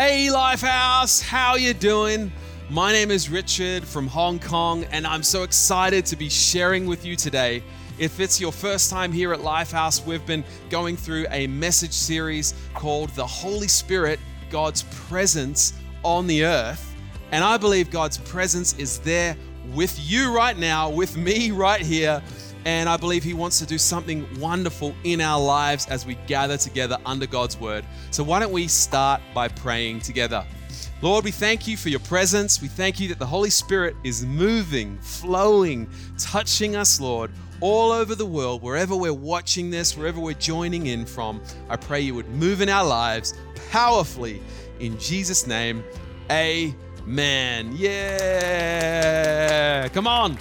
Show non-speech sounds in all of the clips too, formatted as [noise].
Hey Lifehouse, how you doing? My name is Richard from Hong Kong and I'm so excited to be sharing with you today. If it's your first time here at Lifehouse, we've been going through a message series called The Holy Spirit, God's Presence on the Earth. And I believe God's presence is there with you right now, with me right here. And I believe He wants to do something wonderful in our lives as we gather together under God's Word. So, why don't we start by praying together? Lord, we thank you for your presence. We thank you that the Holy Spirit is moving, flowing, touching us, Lord, all over the world, wherever we're watching this, wherever we're joining in from. I pray you would move in our lives powerfully. In Jesus' name, amen. Yeah. Come on.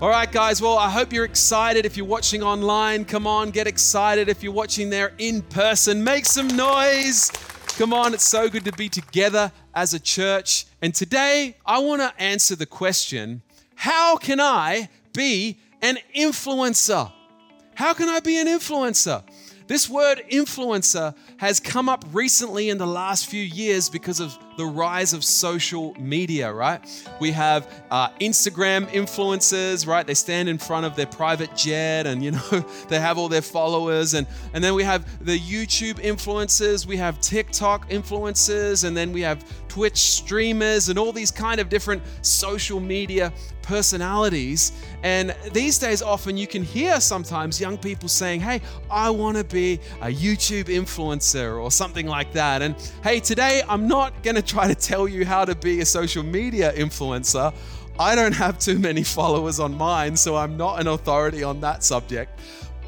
All right, guys. Well, I hope you're excited. If you're watching online, come on, get excited. If you're watching there in person, make some noise. Come on, it's so good to be together as a church. And today, I want to answer the question how can I be an influencer? How can I be an influencer? This word influencer has come up recently in the last few years because of the rise of social media, right? We have uh, Instagram influencers, right? They stand in front of their private jet and, you know, [laughs] they have all their followers. And, and then we have the YouTube influencers, we have TikTok influencers, and then we have Twitch streamers and all these kind of different social media personalities. And these days, often you can hear sometimes young people saying, Hey, I want to be a YouTube influencer or something like that. And hey, today I'm not going to try to tell you how to be a social media influencer. I don't have too many [laughs] followers on mine, so I'm not an authority on that subject.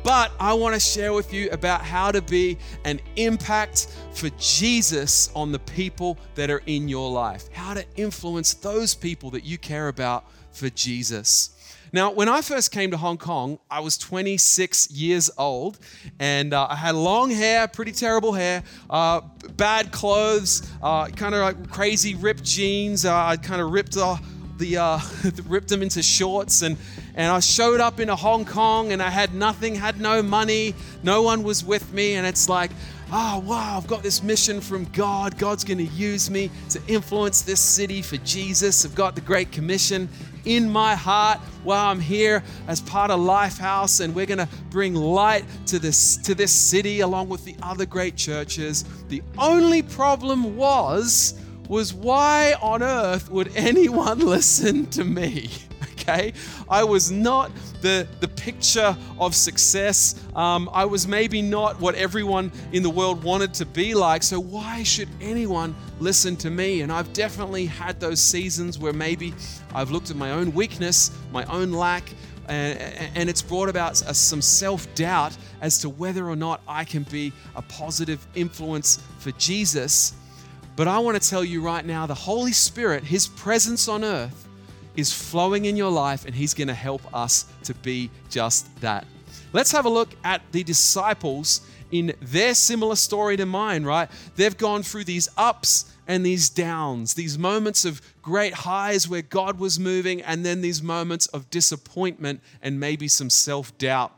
But I want to share with you about how to be an impact for Jesus on the people that are in your life, how to influence those people that you care about for Jesus. Now, when I first came to Hong Kong, I was 26 years old and uh, I had long hair, pretty terrible hair, uh, bad clothes, uh, kind of like crazy ripped jeans. Uh, I kind of ripped off the uh, [laughs] ripped them into shorts and and I showed up in Hong Kong and I had nothing, had no money, no one was with me, and it's like, oh wow, I've got this mission from God. God's going to use me to influence this city for Jesus. I've got the Great Commission in my heart while I'm here as part of Lifehouse, and we're going to bring light to this to this city along with the other great churches. The only problem was was why on earth would [laughs] anyone listen to me? Okay? I was not the, the picture of success. Um, I was maybe not what everyone in the world wanted to be like. So, why should anyone listen to me? And I've definitely had those seasons where maybe I've looked at my own weakness, my own lack, and, and it's brought about some self doubt as to whether or not I can be a positive influence for Jesus. But I want to tell you right now the Holy Spirit, His presence on earth, is flowing in your life, and He's going to help us to be just that. Let's have a look at the disciples in their similar story to mine, right? They've gone through these ups and these downs, these moments of great highs where God was moving, and then these moments of disappointment and maybe some self doubt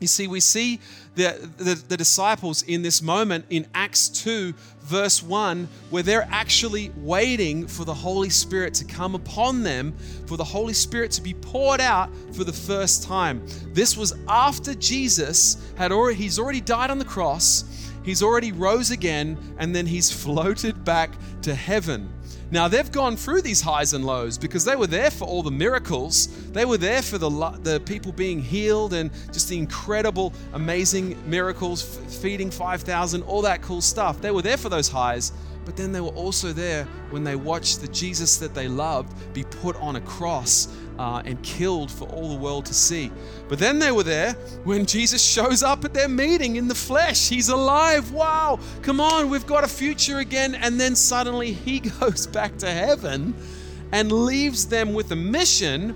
you see, we see the, the, the, disciples in this moment in Acts 2, verse 1, where they're actually waiting for the Holy Spirit to come upon them, for the Holy Spirit to be poured out for the first time. This was after Jesus had already, he's already died on the cross, he's already rose again, and then he's [laughs] floated back to heaven. Now, they've gone through these highs and lows because they were there for all the miracles. They were there for the, the people being healed and just the incredible, amazing miracles, feeding 5,000, all that cool stuff. They were there for those highs, but then they were also there when they watched the Jesus that they loved be put on a cross uh, and killed for all the world to see. But then they were there when Jesus shows up at their meeting in the flesh. He's alive. Wow, come on, we've got a future again. And then suddenly he [laughs] goes back to heaven and leaves them with a mission,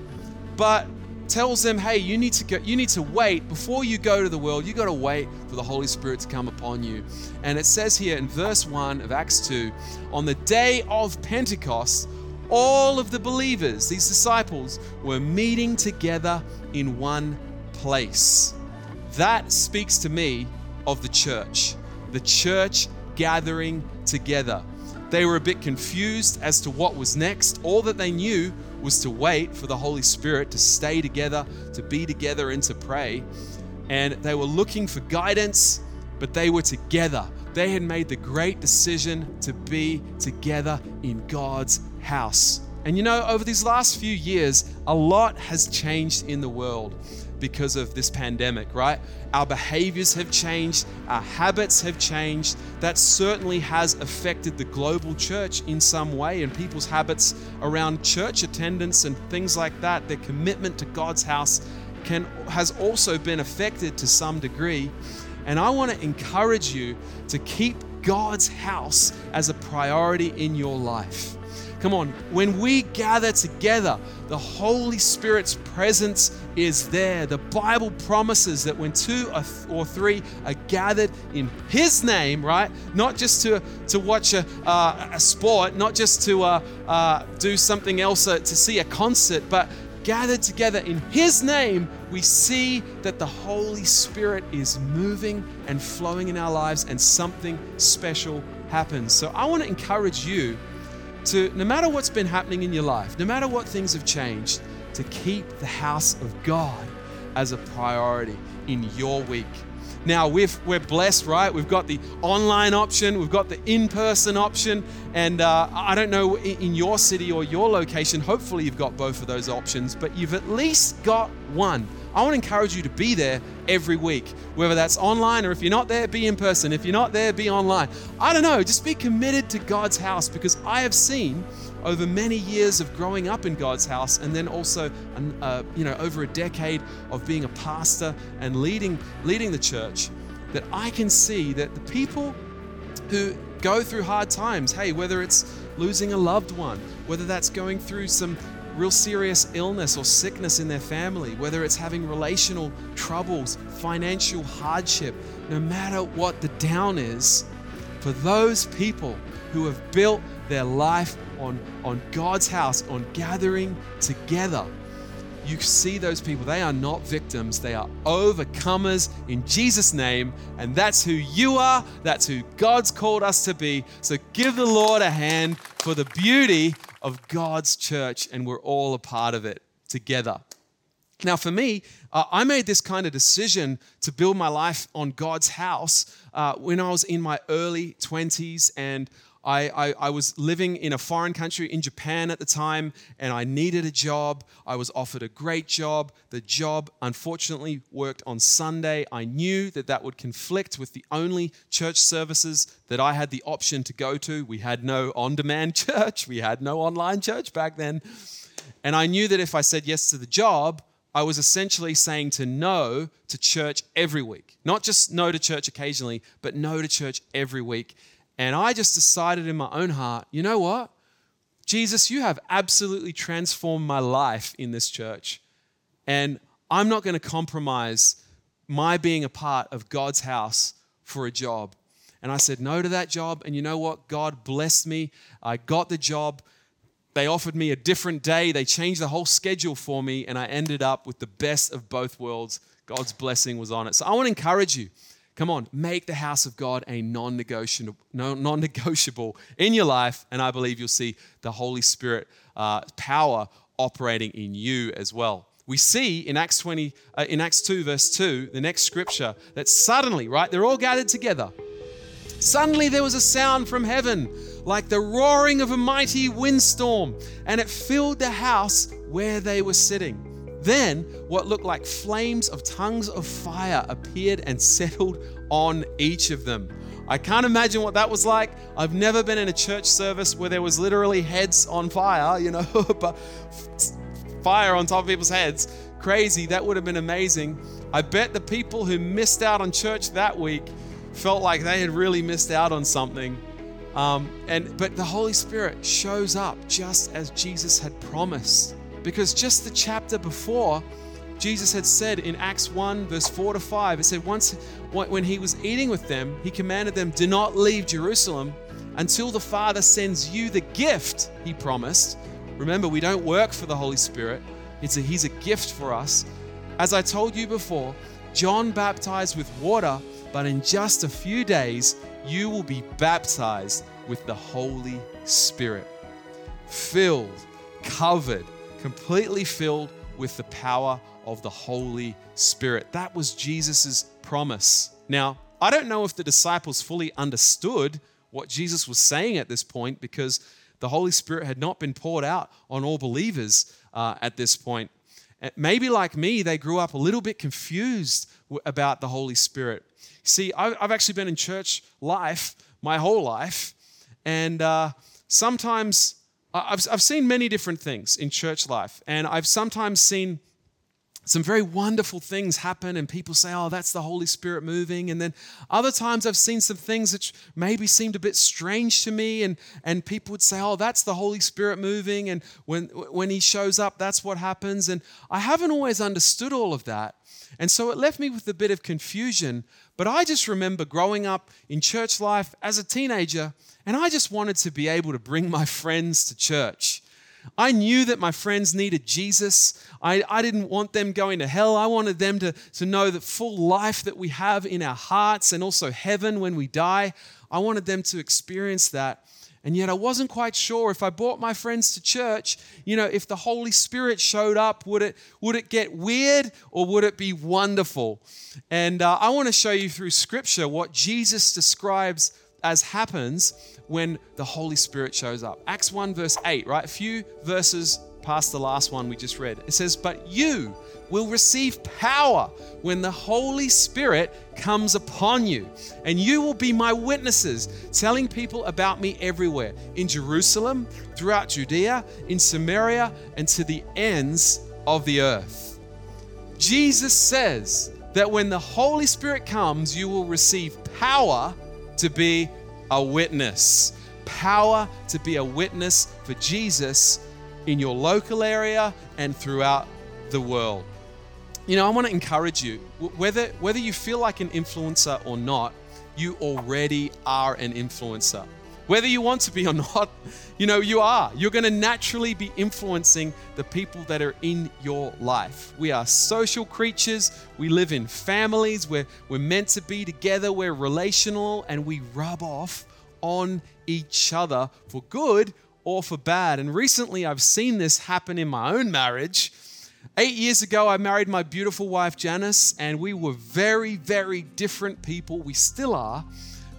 but tells them, hey, you need to go, you need to wait before you go to the world. You got to wait for the Holy Spirit to come upon you. And it says here in verse 1 of Acts 2, on the day of Pentecost, all of the believers, these disciples, were meeting together in one place. That speaks to me of the church, the church gathering together. They were a bit confused as to what was next. All that they knew was to wait for the Holy Spirit to stay together, to be together, and to pray. And they were looking for guidance, but they were together. They had made the great decision to be together in God's house. And you know, over these last few years, a lot has changed in the world because of this pandemic, right? Our behaviors have changed, our habits have changed. That certainly has affected the global church in some way, and people's habits around church attendance and things like that, their commitment to God's house can has also been affected to some degree. And I want to encourage you to keep God's house as a priority in your life. Come on, when we gather together, the Holy Spirit's presence is there. The Bible promises that when two or three are gathered in His name, right? Not just to, to watch a, uh, a sport, not just to uh, uh, do something else, uh, to see a concert, but gathered together in His name, we see that the Holy Spirit is moving and flowing in our lives and something special happens. So I want to encourage you to, no matter what's been happening in your life, no matter what things have changed, to keep the house of God as a priority in your week. Now, we are blessed, right? We've got the online option, we've got the in person option, and uh, I don't know in your city or your location, hopefully you've got both of those options, but you've at least got one. I want to encourage you to be there every week, whether that's online or if you're not there, be in person. If you're not there, be online. I don't know, just be committed to God's house because I have seen over many years of growing up in God's house and then also uh, you know over a decade of being a pastor and leading leading the church that I can see that the people who go through hard times, hey, whether it's losing a loved one, whether that's going through some real serious illness or sickness in their family, whether it's having relational troubles, financial hardship, no matter what the down is, for those people who have built their life on, on God's house, on gathering together, you see those people. They are not victims, they are overcomers in Jesus' name. And that's who you are. That's who God's called us to be. So give the Lord a hand for the beauty of God's church, and we're all a part of it together. Now, for me, uh, I made this kind of decision to build my life on God's house uh, when I was in my early 20s and I, I, I, was living in a foreign country in Japan at the time, and I needed a job. I was offered a great job. The job, unfortunately, worked on Sunday. I knew that that would conflict with the only church services that I had the option to go to. We had no on demand [laughs] church, we had no online church back then. And I knew that if I said yes to the job, I was essentially saying to no to church every week. Not just no to church occasionally, but no to church every week. And I just decided in my own heart, you know what? Jesus, you have absolutely transformed my life in this church. And I'm not going to compromise my being a part of God's house for a job. And I said no to that job. And you know what? God blessed me. I got the job. They offered me a different day. They changed the whole schedule for me. And I ended up with the best of both worlds. God's blessing was on it. So I want to encourage you Come on, make the house of God a non negotiable in your life, and I believe you'll see the Holy Spirit uh, power operating in you as well. We see in Acts 20, uh, in Acts 2, verse 2, the next scripture, that suddenly, right, they're all gathered together. Suddenly there was a sound from heaven, like the roaring of a mighty windstorm, and it filled the house where they were sitting. Then, what looked like flames of tongues of fire appeared and settled on each of them. I can't imagine what that was like. I've never been in a church service where there was literally heads on fire, you know, [laughs] but fire on top of people's heads. Crazy. That would have been amazing. I bet the people who missed out on church that week felt like they had really missed out on something. Um, and but the Holy Spirit shows up just as Jesus had promised. Because just the chapter before, Jesus had said in Acts 1, verse 4 to 5, it said, Once when he was eating with them, he commanded them, Do not leave Jerusalem until the Father sends you the gift he promised. Remember, we don't work for the Holy Spirit, it's a, he's a gift for us. As I told you before, John baptized with water, but in just a few days, you will be baptized with the Holy Spirit. Filled, covered, completely filled with the power of the Holy Spirit. That was Jesus' promise. Now, I don't know if the disciples fully understood what Jesus was saying at this point because the Holy Spirit had not been poured out on all believers uh, at this point. Maybe like me, they grew up a little bit confused about the Holy Spirit. See, I've actually been in church life my whole life, and uh, sometimes I've, I've seen many different things in church life, and I've sometimes seen some very wonderful things happen and people say oh that's the holy spirit moving and then other times i've seen some things that maybe seemed a bit strange to me and and people would say oh that's the holy spirit moving and when when he shows up that's what happens and i haven't always understood all of that and so it left me with a bit of confusion but i just remember growing up in church life as a teenager and i just wanted to be able to bring my friends to church I knew that my friends needed Jesus. I, I didn't want them going to hell. I wanted them to, to know the full life that we have in our hearts and also heaven when we die. I wanted them to experience that. And yet I wasn't quite sure if I brought my friends to church, you know, if the Holy Spirit showed up, would it, would it get weird or would it be wonderful? And uh, I want to show you through Scripture what Jesus describes as happens when the Holy Spirit shows up. Acts 1, verse 8, right? A few verses past the last one we just read. It says, But you will receive power when the Holy Spirit comes upon you, and you will be my witnesses, telling people about me everywhere in Jerusalem, throughout Judea, in Samaria, and to the ends of the earth. Jesus says that when the Holy Spirit comes, you will receive power to be a witness. Power to be a witness for Jesus in your local area and throughout the world. You know, I want to encourage you whether, whether you feel like an influencer or not, you already are an influencer. Whether you want to be or [laughs] not, you know, you are. You're going to naturally be influencing the people that are in your life. We are social creatures. We live in families. We're, we're meant to be together. We're relational and we rub off on each other for good or for bad. And recently I've seen this happen in my own marriage. Eight years ago, I married my beautiful wife, Janice, and we were very, very different people. We still are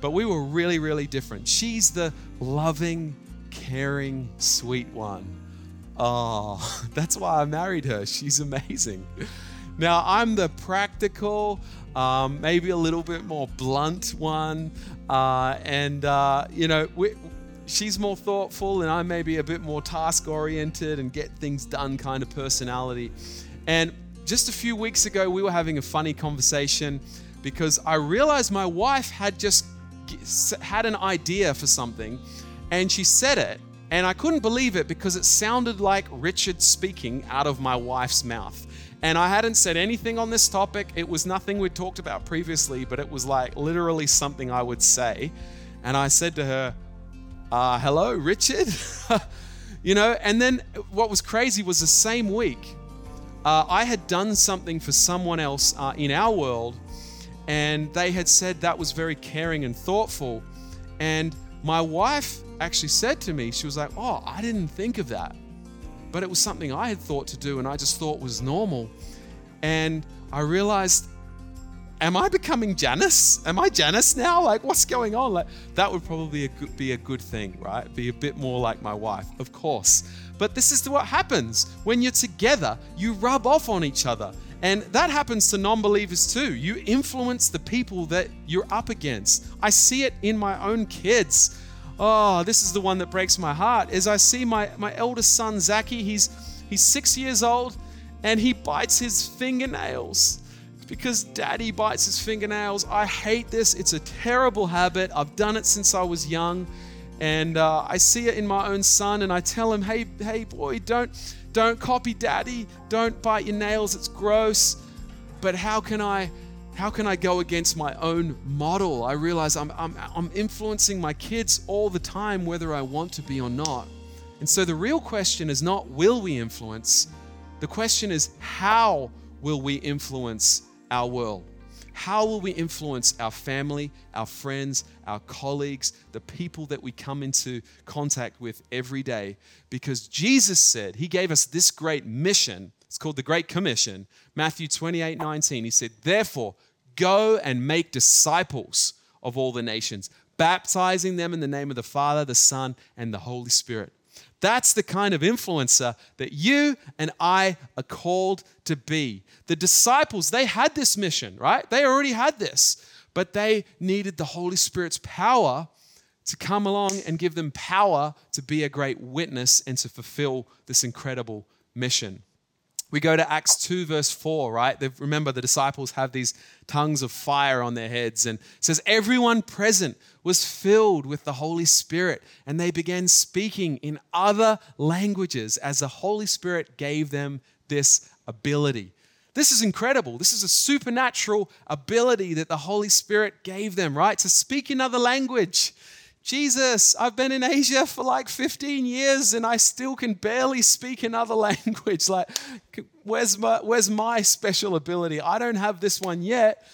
but we were really, really different. She's the loving, caring, sweet one. Oh, [laughs] that's why I married her. She's amazing. Now, I'm the practical, um, maybe a little bit more blunt one. Uh, and, uh, you know, we, she's more thoughtful, and I'm maybe a bit more task oriented and get things done kind of personality. And just a few weeks ago, we were having a funny conversation because I realized my wife had just had an idea for something and she said it, and I couldn't believe it because it sounded like Richard speaking out of my wife's mouth. And I hadn't said anything on this topic. It was nothing we'd talked about previously, but it was like literally something I would say. And I said to her, uh, Hello, Richard? [laughs] you know, and then what was crazy was the same week, uh, I had done something for someone else uh, in our world and they had said that was very caring and thoughtful. And my wife actually said to me, she was like, Oh, I didn't think of that. But it was something I had thought to do and I just thought was normal. And I realized, Am I becoming Janice? Am I Janice now? Like, what's going on? Like, that would probably be a good thing, right? Be a bit more like my wife, of course. But this is what happens when you're together, you rub off on each other. And that happens to non believers too. You influence the people that you're up against. I see it in my own kids. Oh, this is the one that breaks my heart. As I see my, my eldest son, Zachy, he's, he's six years old and he bites his fingernails because daddy bites his fingernails. I hate this. It's a terrible habit. I've done it since I was young. And uh, I see it in my own son, and I tell him, hey, hey, boy, don't don't copy daddy. Don't bite your nails. It's gross. But how can I how can I go against my own model? I realize I'm, I'm, I'm influencing my kids all the time, whether I want to be or not. And so the real question is not will we influence? The question is how will we influence our world? How will we influence our family, our friends, our colleagues, the people that we come into contact with every day? Because Jesus said, He gave us this great mission. It's called the Great Commission. Matthew 28 19. He said, Therefore, go and make disciples of all the nations, baptizing them in the name of the Father, the Son, and the Holy Spirit that's the kind of influencer that you and I are called to be. The disciples, they had this mission, right? They already had this, but they needed the Holy Spirit's power to come along and give them power to be a great witness and to fulfill this incredible mission. We go to Acts 2, verse 4, right? They, remember, the disciples have these tongues of fire on their heads, and says, Everyone present was filled with the Holy Spirit, and they began speaking in other languages as the Holy Spirit gave them this ability. This is incredible. This is a supernatural ability that the Holy Spirit gave them, right? To speak in other language. Jesus, I've been in Asia for like 15 years and I still can barely speak another [laughs] language. Like, where's my, where's my special ability? I don't have this one yet.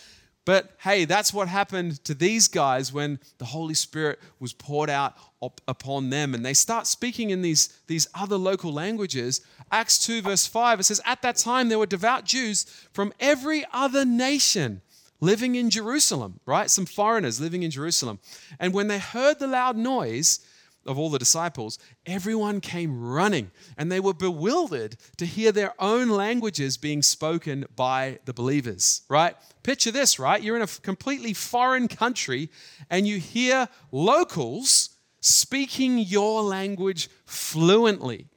But hey, that's what happened to these guys when the Holy Spirit was poured out op- upon them and they start speaking in these, these other local languages. Acts 2, verse 5, it says, At that time there were devout Jews from every other nation living in Jerusalem, right? Some foreigners living in Jerusalem. And when they heard the loud noise of all the disciples, everyone came running and they were bewildered to hear their own languages being spoken by the believers, right? Picture this, right? You're in a completely foreign country and you hear locals speaking your language fluently.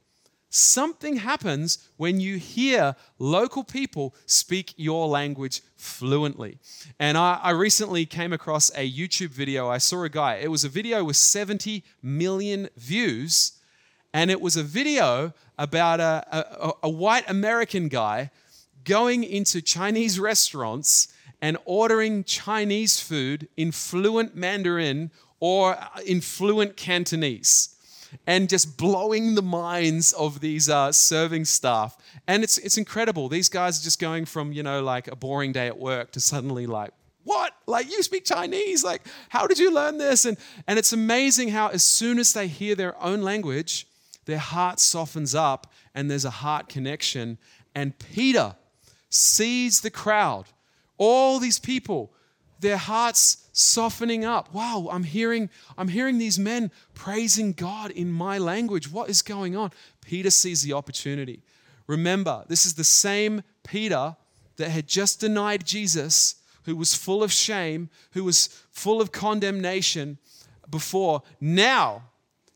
Something happens when you hear local people speak your language fluently. And I, I, recently came across a YouTube video. I saw a guy, it was a video with 70 million views, and it was a video about a, a, a white American guy going into Chinese restaurants and ordering Chinese food in fluent Mandarin or in fluent Cantonese and just blowing the minds of these uh, serving staff. And it's, it's incredible. These guys are just going from, you know, like a boring day at work to suddenly like, what? Like, you speak Chinese? Like, how did you learn this? And, and it's amazing how, as soon as they hear their own language, their heart softens up and there's a heart connection. And Peter sees the crowd, all these people their hearts softening up. Wow, I'm hearing I'm hearing these men praising God in my language. What is going on? Peter sees the opportunity. Remember, this is the same Peter that had just denied Jesus, who was full of shame, who was full of condemnation before. Now,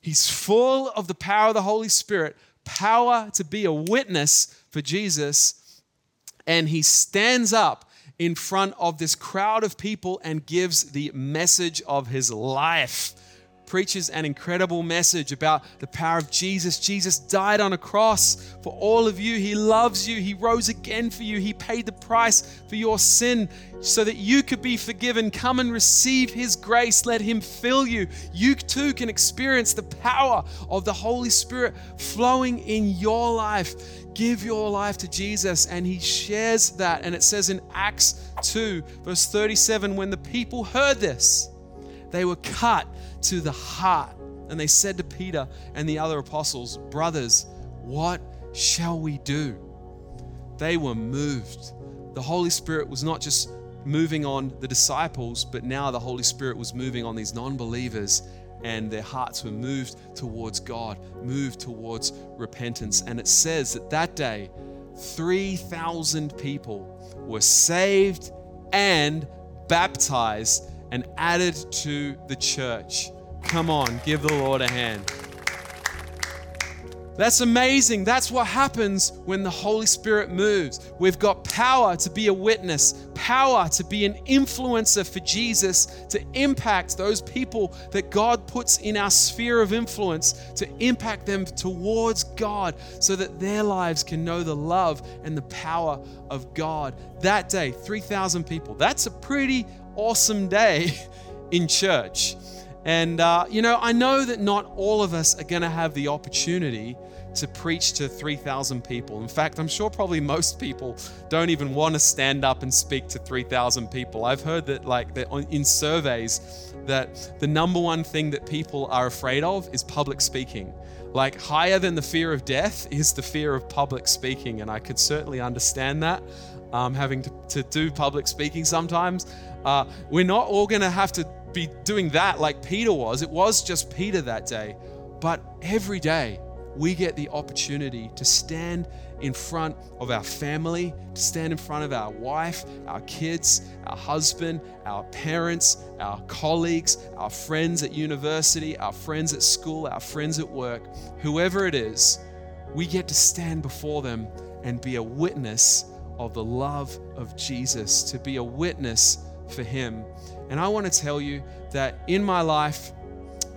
he's full of the power of the Holy Spirit, power to be a witness for Jesus, and he stands up in front of this crowd of people and gives the message of his life. Preaches an incredible message about the power of Jesus. Jesus died on a cross for all of you. He loves you. He rose again for you. He paid the price for your sin so that you could be forgiven. Come and receive His grace. Let Him fill you. You too can experience the power of the Holy Spirit flowing in your life give your life to Jesus. And he shares that. And it says in Acts 2, verse 37, when the people heard this, they were cut to the heart. And they said to Peter and the other apostles, Brothers, what shall we do? They were moved. The Holy Spirit was not just moving on the disciples, but now the Holy Spirit was moving on these non believers and their hearts were moved towards God, moved towards repentance. And it says that that day, 3,000 people were saved and baptized and added to the church. Come on, give the Lord a hand. That's amazing. That's what happens when the Holy Spirit moves. We've got power to be a witness, power to be an influencer for Jesus, to impact those people that God puts in our sphere of influence, to impact them towards God so that their lives can know the love and the power of God. That day, 3,000 people. That's a pretty awesome day [laughs] in church. And, uh, you know, I know that not all of us are going to have the opportunity to preach to 3,000 people. In fact, I'm sure probably most people don't even want to stand up and speak to 3,000 people. I've heard that, like, that in surveys, that the number one thing that people are afraid of is public speaking. Like, higher than the fear of death is the fear of public speaking. And I could certainly understand that, um, having to, to, do public speaking sometimes. Uh, we're not all going to have to be doing that like Peter was. It was just Peter that day. But every day, we get the opportunity to stand in front of our family, to stand in front of our wife, our kids, our husband, our parents, our colleagues, our friends at university, our friends at school, our friends at work, whoever it is, we get to stand before them and be a witness of the love of Jesus, to be a witness for Him. And I want to tell you that in my life,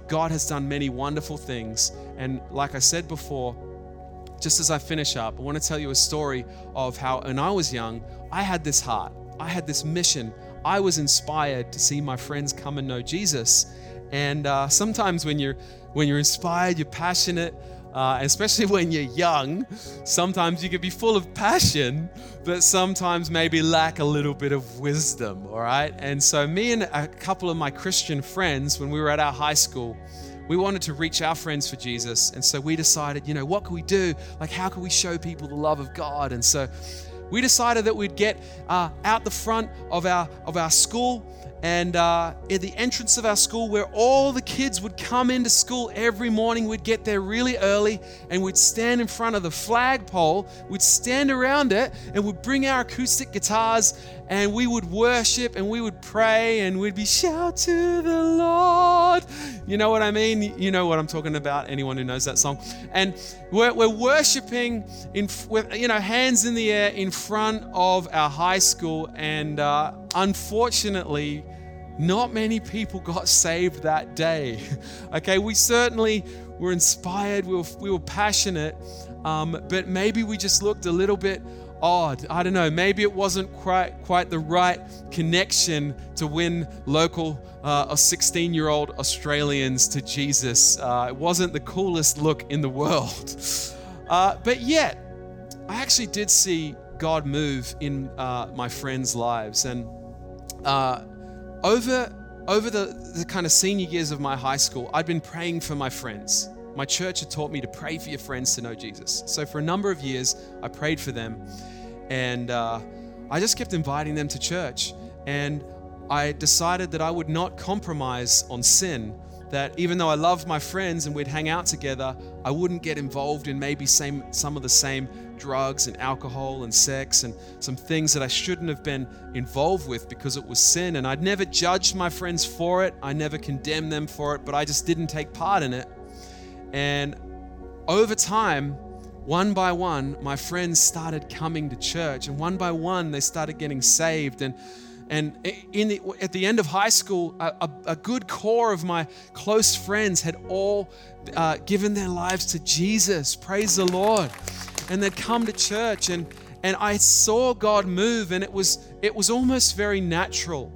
God has done many wonderful things. And like I said before, just as I finish up, I want to tell you a story of how when I was young, I had this heart, I had this mission. I was inspired to see my friends come and know Jesus. And uh, sometimes when you're when you're inspired, you're passionate, uh, especially [laughs] when you're young, sometimes you can be full of passion, but sometimes maybe lack a little bit of wisdom, all right? And so, me and a couple of my Christian friends, when we were at our high school, we wanted to reach our friends for Jesus. And so we decided, you know, what can we do? Like, how can we show people the love of God? And so we decided that we'd get uh, out the front of our, of our school and uh, at the entrance of our school, where all the kids would come into school every morning, we'd get there really early and we'd stand in front of the flagpole, we'd stand around it, and we'd bring our acoustic guitars and we would worship and we would pray and we'd be shout to the Lord. You know what I mean? You know what I'm talking about, anyone who knows that song. And we're, we're worshiping in, with, you know, hands in the air in front of our high school. And uh, unfortunately, not many people got saved that day. [laughs] okay, we certainly were inspired, we were, we were passionate, um, but maybe we just looked a little bit odd. I don't know. Maybe it wasn't quite quite the right connection to win local uh, 16 year old Australians to Jesus. Uh, it wasn't the coolest look in the [laughs] world. Uh, but yet, I actually did see God move in uh, my friends' lives, and uh, over over the, the kind of senior years of my high school, I'd been praying for my friends. My church had taught me to pray for your friends to know Jesus. So for a number of years, I prayed for them. And uh, I just kept inviting them to church. And I decided that I would not compromise on sin. That even though I loved my friends and we'd hang out together, I wouldn't get involved in maybe same, some of the same drugs and alcohol and sex and some things that I shouldn't have been involved with because it was sin. And I'd never judged my friends for it, I never condemned them for it, but I just didn't take part in it. And over time, one by one, my friends started coming to church, and one by one, they started getting saved. And and in the, at the end of high school, a, a, good core of my close friends had all uh, given their lives to Jesus. Praise the Lord! And they'd come to church, and and I saw God move, and it was it was almost very natural.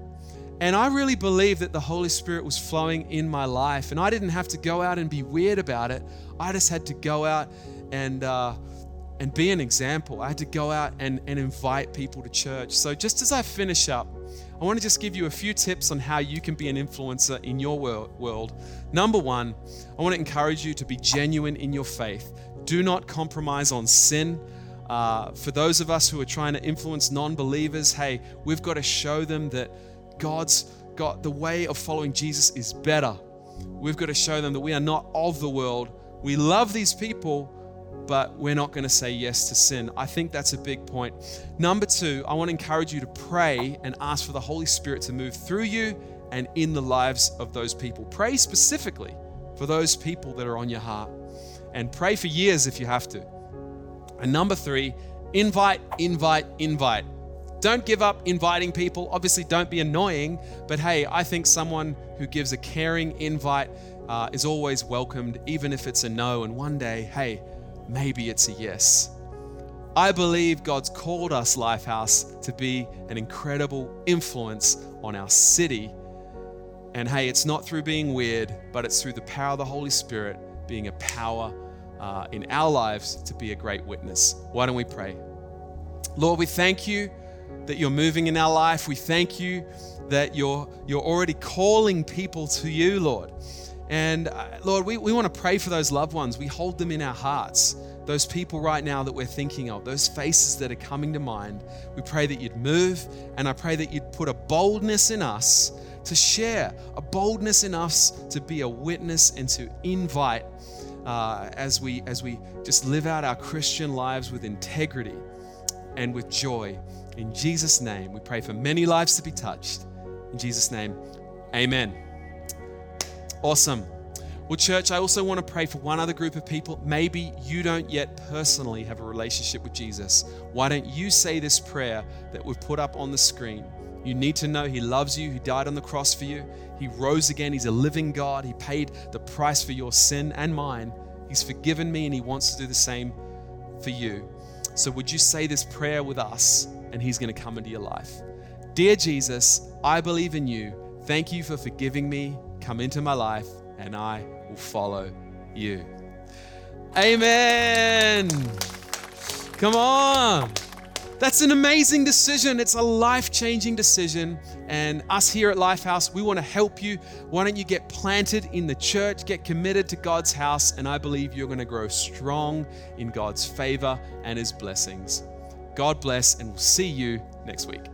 And I really believe that the Holy Spirit was flowing in my life, and I didn't have to go out and be weird about it. I just had to go out and uh, and be an example. I had to go out and, and invite people to church. So just as I finish up, I want to just give you a few tips on how you can be an influencer in your world. Number one, I want to encourage you to be genuine in your faith. Do not compromise on sin. Uh, for those of us who are trying to influence non believers, hey, we've got to show them that God's got the way of following Jesus is better. We've got to show them that we are not of the world. We love these people, but we're not going to say yes to sin. I think that's a big point. Number two, I want to encourage you to pray and ask for the Holy Spirit to move through you and in the lives of those people. Pray specifically for those people that are on your heart and pray for years if you have to. And number three, invite, invite, invite. Don't give up inviting people. Obviously, don't be annoying, but hey, I think someone who gives a caring invite uh, is always welcomed, even if it's a no. And one day, hey, maybe it's a yes. I believe God's called us, Lifehouse, to be an incredible influence on our city. And hey, it's not through being weird, but it's through the power of the Holy Spirit being a power uh, in our lives to be a great witness. Why don't we pray? Lord, we thank you that you're moving in our life. We thank you that you're, you're already calling people to you, Lord. And uh, Lord, we, we want to pray for those loved ones. We hold them in our hearts. Those people right now that we're thinking of, those faces that are coming to mind. We pray that you'd move, and I pray that you'd put a boldness in us to share, a boldness in us to be a witness and to invite uh, as we as we just live out our Christian lives with integrity and with joy. In Jesus' name, we pray for many lives to be touched. In Jesus' name, amen. Awesome. Well, church, I also want to pray for one other group of people. Maybe you don't yet personally have a relationship with Jesus. Why don't you say this prayer that we've put up on the screen? You need to know He loves you, He died on the cross for you, He rose again, He's a living God, He paid the price for your sin and mine. He's forgiven me, and He wants to do the same for you. So, would you say this prayer with us, and He's going to come into your life? Dear Jesus, I believe in you. Thank you for forgiving me. Come into my life, and I will follow you. Amen. Come on. That's an amazing decision. It's a life changing decision. And us here at Lifehouse, we want to help you. Why don't you get planted in the church, get committed to God's house, and I believe you're going to grow strong in God's favor and His blessings. God bless, and we'll see you next week.